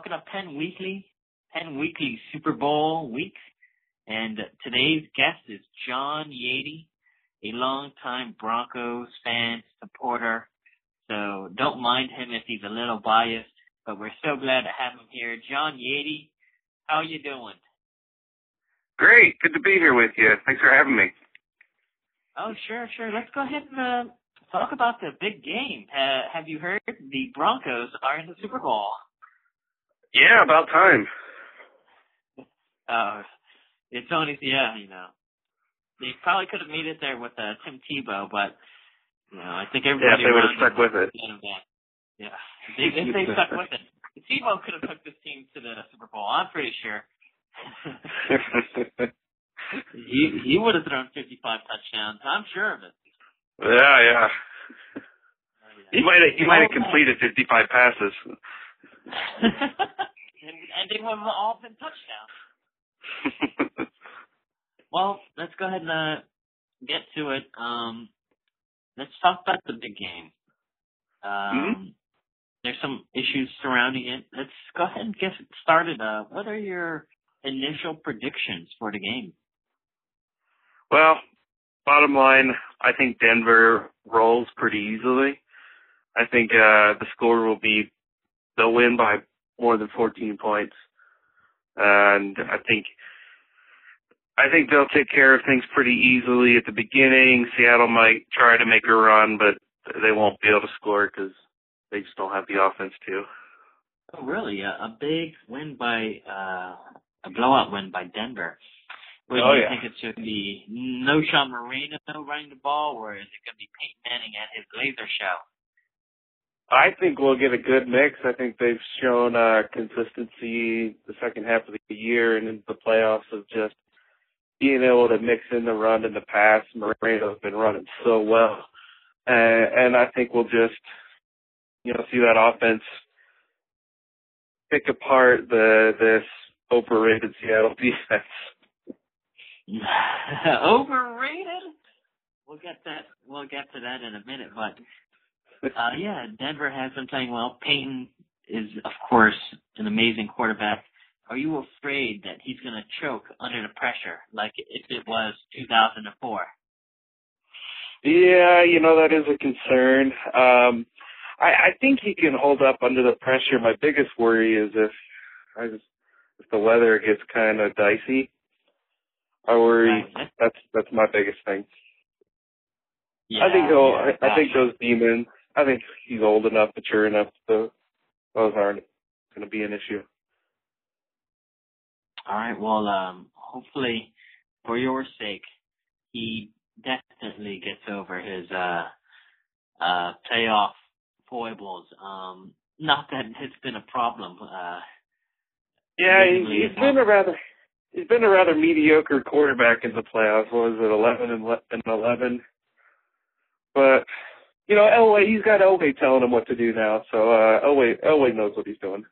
welcome to Penn Weekly, Penn Weekly Super Bowl week. And today's guest is John Yady, a longtime Broncos fan, supporter. So don't mind him if he's a little biased, but we're so glad to have him here. John Yady, how you doing? Great. Good to be here with you. Thanks for having me. Oh, sure, sure. Let's go ahead and uh, talk about the big game. Uh, have you heard the Broncos are in the Super Bowl? Yeah, about time. Uh, it's only yeah, you know. They probably could have made it there with uh, Tim Tebow, but you know, I think everybody. Yeah, they would have stuck with it. Yeah, they, if they stuck with it, Tebow could have took this team to the Super Bowl. I'm pretty sure. he he would have thrown 55 touchdowns. I'm sure of it. Yeah, yeah. He might have, he might have completed 55 passes. and, and they would have all been touchdowns. well, let's go ahead and uh, get to it. Um, let's talk about the big game. Um, mm-hmm. There's some issues surrounding it. Let's go ahead and get started. Uh, what are your initial predictions for the game? Well, bottom line, I think Denver rolls pretty easily. I think uh, the score will be they'll win by more than 14 points, and I think I think they'll take care of things pretty easily at the beginning. Seattle might try to make a run, but they won't be able to score because they just don't have the offense to. Oh, really? A, a big win by uh, a blowout win by Denver. What oh, do you yeah. think it's going to be? Knowshon Moreno running the ball, or is it going to be Peyton Manning at his laser show? I think we'll get a good mix. I think they've shown uh, consistency the second half of the year and in the playoffs of just being able to mix in the run and the pass. Moreno's been running so well, and I think we'll just you know see that offense pick apart the this overrated Seattle defense. overrated? We'll get that. We'll get to that in a minute, but uh, yeah, Denver has been playing well. Peyton is, of course, an amazing quarterback. Are you afraid that he's going to choke under the pressure, like if it was 2004? Yeah, you know that is a concern. Um, I, I think he can hold up under the pressure. My biggest worry is if I just, if the weather gets kind of dicey. I worry. Right. That's that's my biggest thing. Yeah, I think he'll. yeah, I, I think those demons. I think he's old enough, mature enough, so those aren't going to be an issue. All right. Well, um, hopefully, for your sake, he definitely gets over his uh, uh, playoff foibles. Um, not that it's been a problem. Uh, yeah, he, he's been a rather he's been a rather mediocre quarterback in the playoffs. What was it, eleven and eleven? But you know, Elway, he's got Elway telling him what to do now. So uh, Elway, Elway knows what he's doing.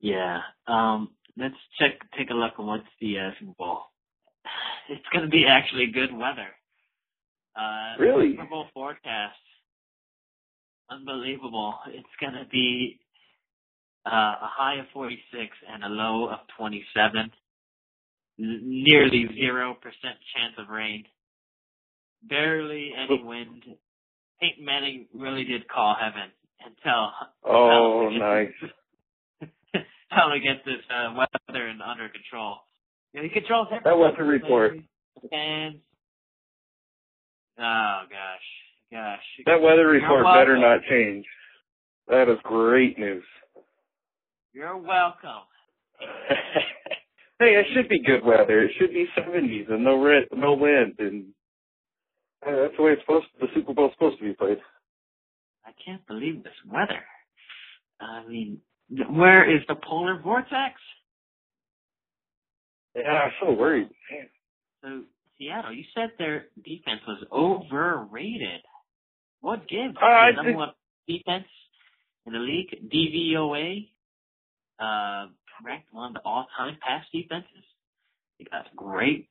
Yeah. Um, let's check, take a look at what's the uh, Super Bowl. It's going to be actually good weather. Uh, really? Super Bowl forecast. Unbelievable. It's going to be uh, a high of 46 and a low of 27. Nearly 0% chance of rain. Barely any wind. Peyton Manning really did call heaven and tell. Oh, tell nice. tell to get this uh, weather and under control. You know, he controls everything. That weather report. And oh gosh, gosh. That weather report better not change. That is great news. You're welcome. hey, it should be good weather. It should be 70s and no red, no wind, and that's the way it's supposed. The Super Bowl's supposed to be played. I can't believe this weather. I mean, where is the polar vortex? Yeah, I'm so worried. So Seattle, you said their defense was overrated. What gives? Uh, the number one defense in the league, DVOA, uh, ranked one of the all-time pass defenses. You got great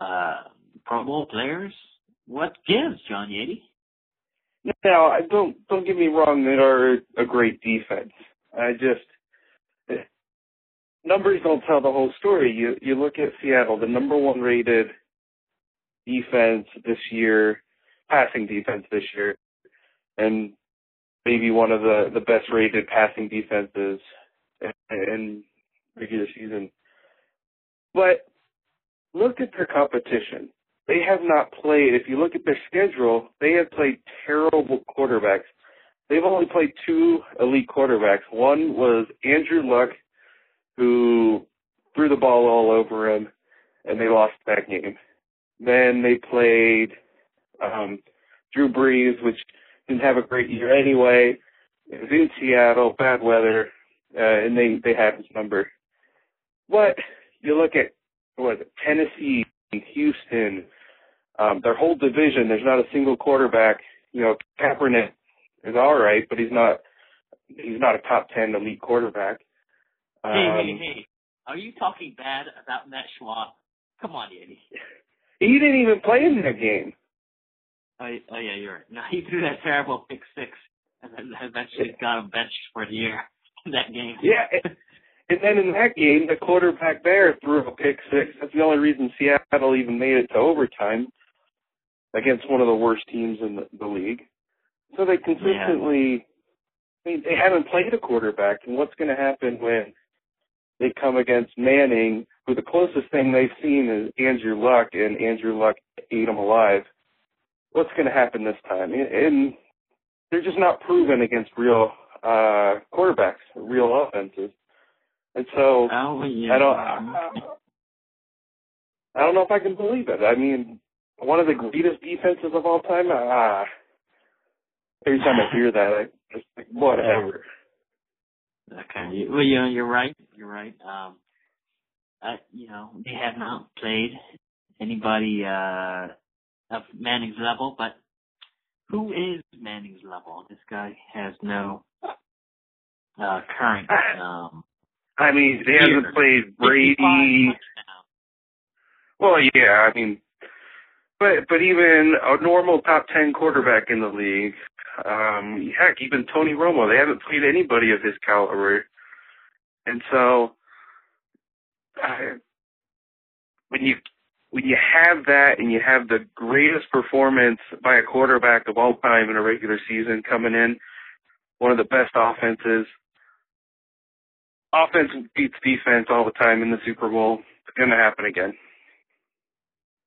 uh, Pro Bowl players. What gives, John Yady? Now, I don't don't get me wrong. They are a great defense. I just numbers don't tell the whole story. You you look at Seattle, the number one rated defense this year, passing defense this year, and maybe one of the the best rated passing defenses in regular season. But look at their competition. They have not played. If you look at their schedule, they have played terrible quarterbacks. They've only played two elite quarterbacks. One was Andrew Luck, who threw the ball all over him, and they lost that game. Then they played um, Drew Brees, which didn't have a great year anyway. It was in Seattle, bad weather, uh, and they they had his number. But you look at what Tennessee, Houston, um, their whole division. There's not a single quarterback. You know, Kaepernick is all right, but he's not he's not a top ten elite quarterback. Um, hey, hey, hey! Are you talking bad about Matt Schaub? Come on, Eddie. He didn't even play in that game. Oh, oh yeah, you're right. No, he threw that terrible pick six, and then eventually got him benched for the year in that game. Yeah, and then in that game, the quarterback there threw a pick six. That's the only reason Seattle even made it to overtime against one of the worst teams in the, the league. So they consistently, yeah. I mean, they haven't played a quarterback, and what's going to happen when they come against Manning, who the closest thing they've seen is Andrew Luck, and Andrew Luck ate them alive. What's going to happen this time? And they're just not proven against real uh quarterbacks, real offenses. And so oh, yeah. I don't I, I don't know if I can believe it. I mean, one of the greatest defenses of all time. Ah, every time I hear that, I just like whatever. Okay. Well, you know, you're right. You're right. Um, uh, you know, they have not played anybody uh of Manning's level, but who is Manning's level? This guy has no uh current um I mean, they haven't played Brady. Well, yeah, I mean, but but even a normal top ten quarterback in the league, um, heck, even Tony Romo, they haven't played anybody of his caliber, and so uh, when you when you have that and you have the greatest performance by a quarterback of all time in a regular season coming in, one of the best offenses. Offense beats defense all the time in the Super Bowl. It's going to happen again.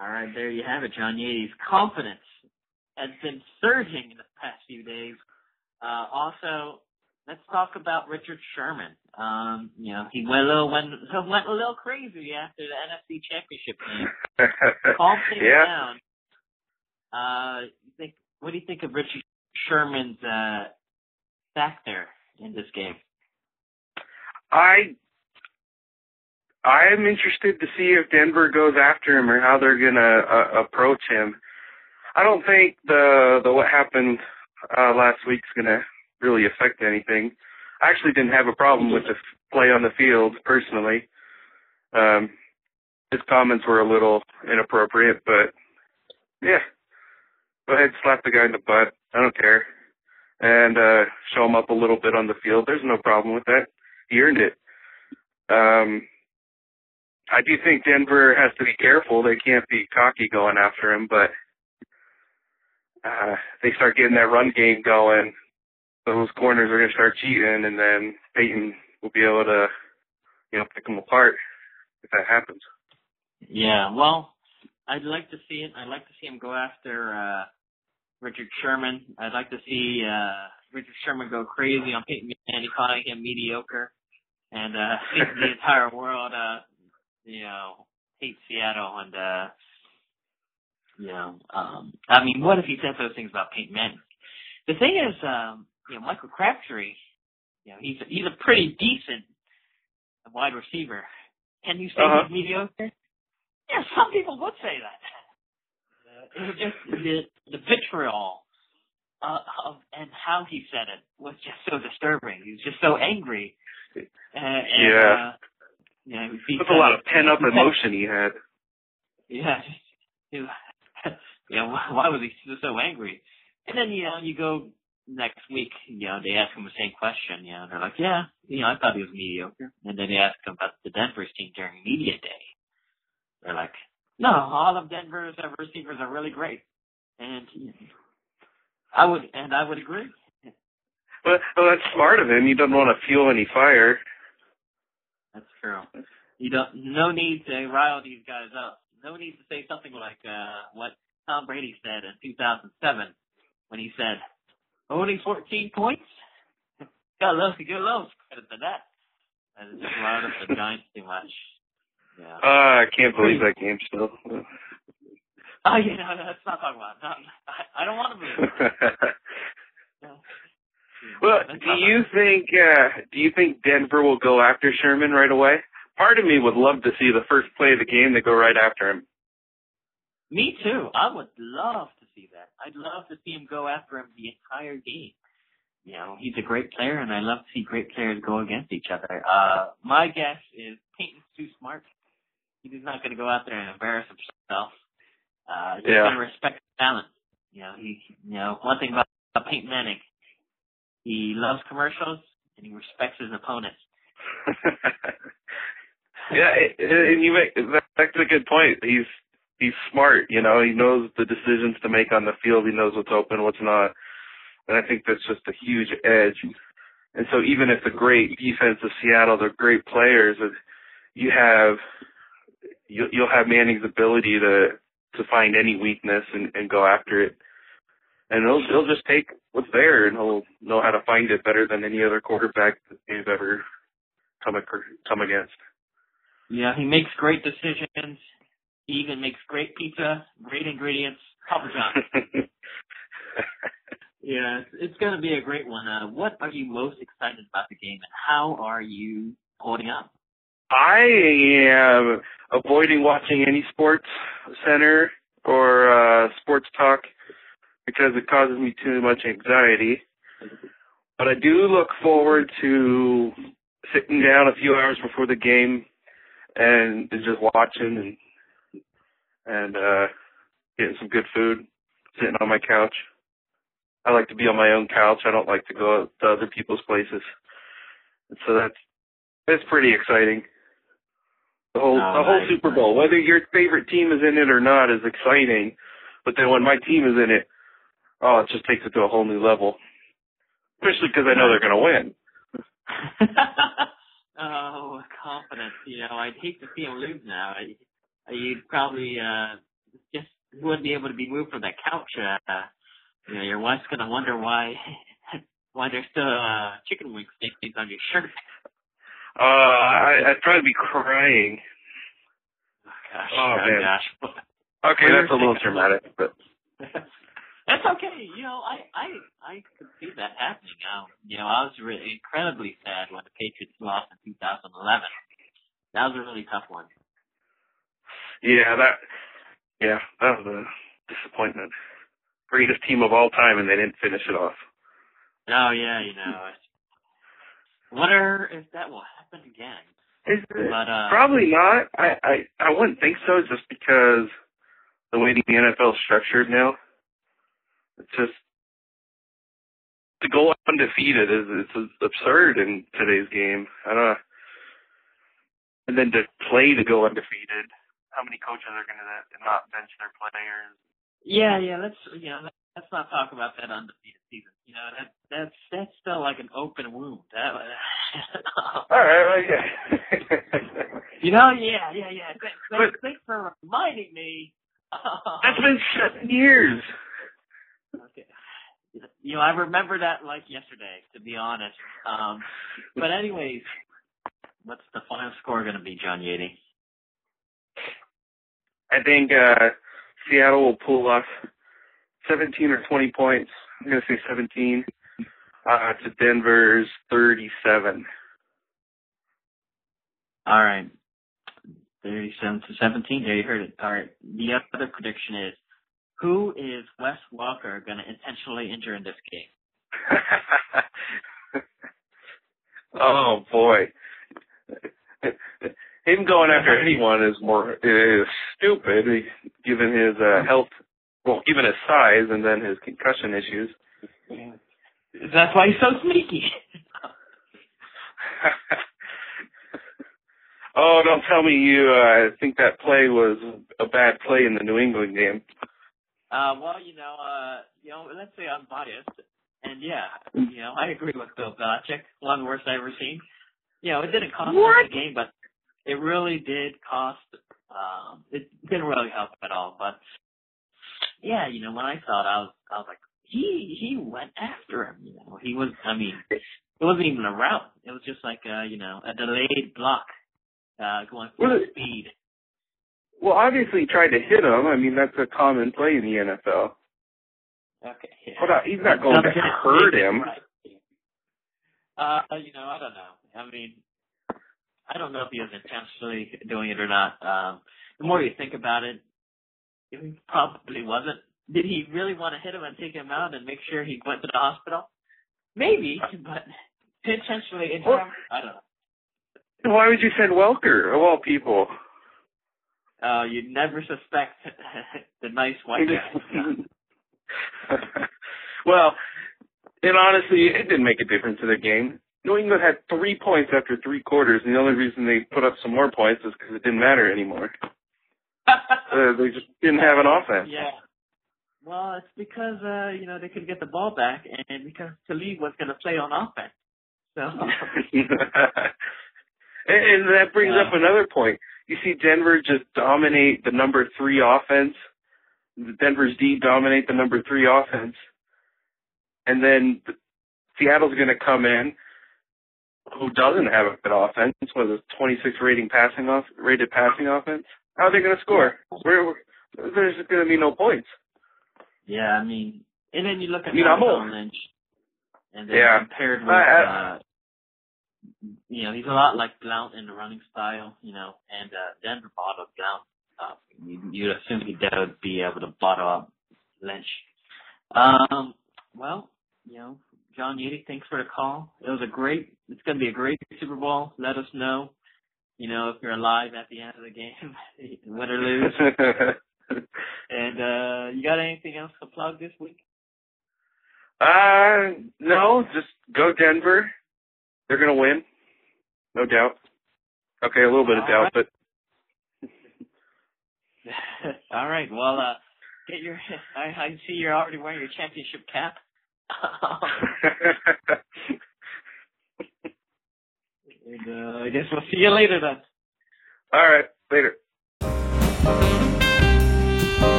All right, there you have it. John Yates' confidence has been surging in the past few days. Uh, also, let's talk about Richard Sherman. Um, you know, he went a little went, went a little crazy after the NFC Championship game. Calm things yeah. down. Uh, you think what do you think of Richard Sherman's uh, factor in this game? I I am interested to see if Denver goes after him or how they're gonna uh, approach him. I don't think the the what happened uh, last week's gonna really affect anything. I actually didn't have a problem with the play on the field personally. Um, his comments were a little inappropriate, but yeah, go ahead, slap the guy in the butt. I don't care, and uh, show him up a little bit on the field. There's no problem with that. He earned it. Um, I do think Denver has to be careful. They can't be cocky going after him, but uh, they start getting that run game going. Those corners are going to start cheating, and then Peyton will be able to, you know, pick them apart if that happens. Yeah, well, I'd like to see it. I'd like to see him go after uh Richard Sherman. I'd like to see uh Richard Sherman go crazy on Peyton Manning, calling him mediocre, and uh the entire world uh you know, hate Seattle and uh you know, um I mean what if he said those things about Peyton Manning? The thing is, um, you know, Michael Crabtree, you know, he's a, he's a pretty decent wide receiver. Can you say uh-huh. he's mediocre? Yeah, some people would say that. Uh, it was just the the vitriol uh, of and how he said it was just so disturbing. He was just so angry. Uh, and, yeah. Uh, yeah, That's a lot of pent up emotion he had. Yeah. yeah, why was he so angry? And then, you know, you go next week, you know, they ask him the same question, you know, they're like, yeah, you know, I thought he was mediocre. And then they ask him about the Denver's team during media day. They're like, no, all of Denver's uh, receivers are really great, and I would and I would agree. Well, well, that's smart of him. He doesn't want to fuel any fire. That's true. You don't. No need to rile these guys up. No need to say something like uh, what Tom Brady said in 2007 when he said, "Only 14 points." got love, good love credit for that. That is just riled up the Giants too much. Yeah. Uh, I can't believe that game still. Oh yeah, no, no, let's not talk about it. No, I, I don't want to believe. Well, do you think uh do you think Denver will go after Sherman right away? Part of me would love to see the first play of the game they go right after him. Me too. I would love to see that. I'd love to see him go after him the entire game. You know, he's a great player and I love to see great players go against each other. Uh my guess is Peyton's too smart. He's not gonna go out there and embarrass himself. Uh he's Yeah. gonna respect talent. You know, he you know, one thing about, about Peyton Manning, he loves commercials and he respects his opponents. yeah, and you make that- that's a good point. He's he's smart, you know. He knows the decisions to make on the field. He knows what's open, what's not, and I think that's just a huge edge. And so, even if the great defense of Seattle, they're great players, you have you, you'll have Manning's ability to to find any weakness and, and go after it. And he'll he'll just take what's there, and he'll know how to find it better than any other quarterback that they've ever come come against. Yeah, he makes great decisions. He even makes great pizza, great ingredients. Papa John. Yeah, it's, it's going to be a great one. Uh, what are you most excited about the game, and how are you holding up? I am avoiding watching any sports center or uh sports talk because it causes me too much anxiety. But I do look forward to sitting down a few hours before the game and just watching and and uh getting some good food, sitting on my couch. I like to be on my own couch. I don't like to go to other people's places. And so that's that's pretty exciting. The whole Oh, the whole nice, Super. Bowl, whether your favorite team is in it or not, is exciting. But then when my team is in it, oh, it just takes it to a whole new level. Especially because I know they're going to win. oh, confidence. You know, I'd hate to see him lose now. I, you'd probably uh just wouldn't be able to be moved from that couch. Uh, you know, your wife's gonna wonder why why there's still uh chicken wing stains on your shirt. Uh, I, I'd probably be crying. Oh, gosh, Oh, man. gosh. Okay, that's a little dramatic, but That's okay. You know, I I I could see that happening. Um, you know, I was really incredibly sad when the Patriots lost in 2011. That was a really tough one. yeah, that yeah, that was a disappointment. Greatest team of all time, and they didn't finish it off. Oh yeah, you know. Wonder if that will happen again. Is it? But uh, Probably not. I, I I wouldn't think so, just because the way the NFL is structured now. It's just to go undefeated is it's absurd in today's game. I don't know. And then to play to go undefeated. How many coaches are going to not bench their players? yeah, yeah. Let's you know, let's not talk about that undefeated season. You know, that that's that's still like an open wound. That, All right, okay. you know, yeah, yeah, yeah. Thanks, thanks, But- thanks for reminding me. That's been seven years. Okay. You know, I remember that like yesterday, to be honest. Um, but anyways, what's the final score going to be, John Yeti? I think uh Seattle will pull off 17 or 20 points. I'm going to say 17 uh, to Denver's 37. All right. 37 to 17. There you heard it. All right. The other prediction is, who is Wes Welker going to intentionally injure in this game? oh boy. Him going after anyone is more is stupid, given his uh, health. Well, given his size and then his concussion issues. That's why he's so sneaky. Oh, don't tell me you uh, think that play was a bad play in the New England game. Uh, well, you know, uh, you know, let's say I'm biased, and yeah, you know, I agree with Bill Belichick. One of the worst I've ever seen. You know, it didn't cost What? the game, but it really did cost. Um, it didn't really help at all. But yeah, you know, when I saw it, I was, I was like, he he went after him. You know, he was. I mean, it wasn't even a route. It was just like a, you know, a delayed block, uh, going full Was speed. Well, obviously he tried to hit him. I mean, that's a common play in the NFL. Okay. Yeah. Hold on, he's not going to hurt him. Uh, you know, I don't know. I mean, I don't know if he was intentionally doing it or not. Um, the more you think about it, he probably wasn't. Did he really want to hit him and take him out and make sure he went to the hospital? Maybe, but intentionally injure him? I don't know. Why would you send Welker, of all people? Uh, you'd never suspect the nice white guy. well, and honestly, it didn't make a difference in the game. New England had three points after three quarters, and the only reason they put up some more points is because it didn't matter anymore. Uh, they just didn't have an offense. Yeah. Well, it's because uh, you know they could get the ball back, and because Talib was going to play on offense. So and, and that brings up another point. You see Denver just dominate the number three offense. Denver's D dominate the number three offense. And then Seattle's going to come in who doesn't have a good offense, with a 26 rating passing off rated passing offense. How are they going to score? Where, there's going to be no points. yeah, I mean, and then you look at I mean, Marshawn. Lynch, and then Yeah. compared with, I- uh, you know, he's a lot like Blount in the running style, you know, and uh, Denver bottled Blount up. You, you'd assume he'd uh, be able to bottle up Lynch. Um, well, you know, John Yeti, thanks for the call. It was a great, it's going to be a great Super Bowl. Let us know, you know, if you're alive at the end of the game, win or lose. And uh you got anything else to plug this week? uh, no, just go Denver. They're going to win. No doubt. Okay, a little bit of All doubt, right. but All right. Well, uh get your I, I see you're already wearing your championship cap. and uh I guess we'll see you later then. All right, later.